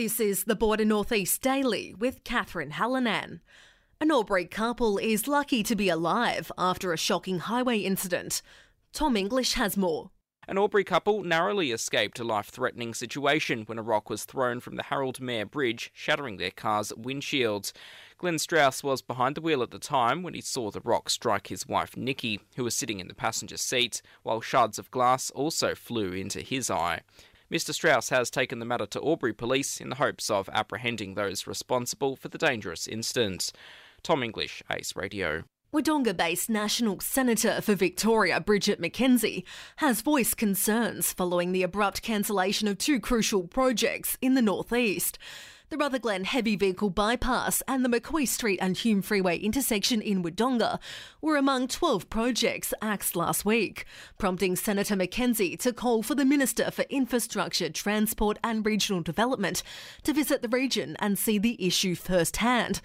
This is the Border Northeast Daily with Catherine Hallinan. An Albury couple is lucky to be alive after a shocking highway incident. Tom English has more. An Albury couple narrowly escaped a life threatening situation when a rock was thrown from the Harold Mair Bridge, shattering their car's windshields. Glenn Strauss was behind the wheel at the time when he saw the rock strike his wife Nikki, who was sitting in the passenger seat, while shards of glass also flew into his eye. Mr. Strauss has taken the matter to Albury Police in the hopes of apprehending those responsible for the dangerous incident. Tom English, Ace Radio. Wodonga based National Senator for Victoria, Bridget McKenzie, has voiced concerns following the abrupt cancellation of two crucial projects in the northeast. The Rutherglen Heavy Vehicle Bypass and the McKoy Street and Hume Freeway intersection in Wodonga were among 12 projects axed last week, prompting Senator McKenzie to call for the Minister for Infrastructure, Transport and Regional Development to visit the region and see the issue firsthand.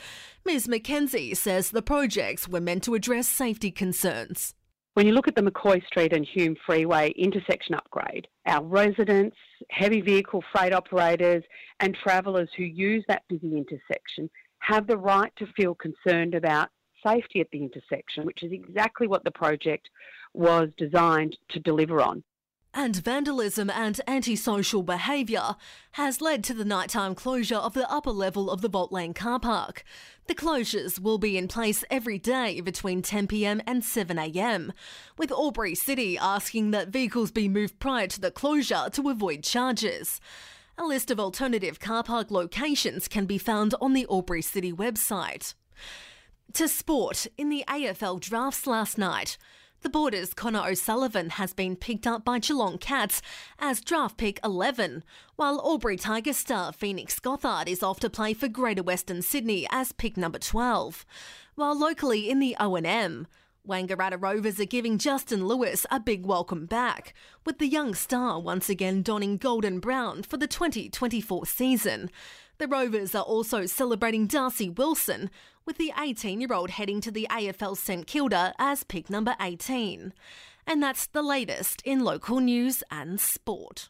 Ms McKenzie says the projects were meant to address safety concerns. When you look at the McKoy Street and Hume Freeway intersection upgrade, our residents, heavy vehicle freight operators, and travellers who use that busy intersection have the right to feel concerned about safety at the intersection, which is exactly what the project was designed to deliver on and vandalism and antisocial behaviour has led to the nighttime closure of the upper level of the Volt Lane car park. The closures will be in place every day between 10pm and 7am, with Albury City asking that vehicles be moved prior to the closure to avoid charges. A list of alternative car park locations can be found on the Albury City website. To sport, in the AFL drafts last night, the Border's Connor O'Sullivan has been picked up by Geelong Cats as draft pick 11, while Albury Tiger star Phoenix Gothard is off to play for Greater Western Sydney as pick number 12. While locally in the O&M, Wangaratta Rovers are giving Justin Lewis a big welcome back, with the young star once again donning golden brown for the 2024 season. The Rovers are also celebrating Darcy Wilson, with the 18 year old heading to the AFL St Kilda as pick number 18. And that's the latest in local news and sport.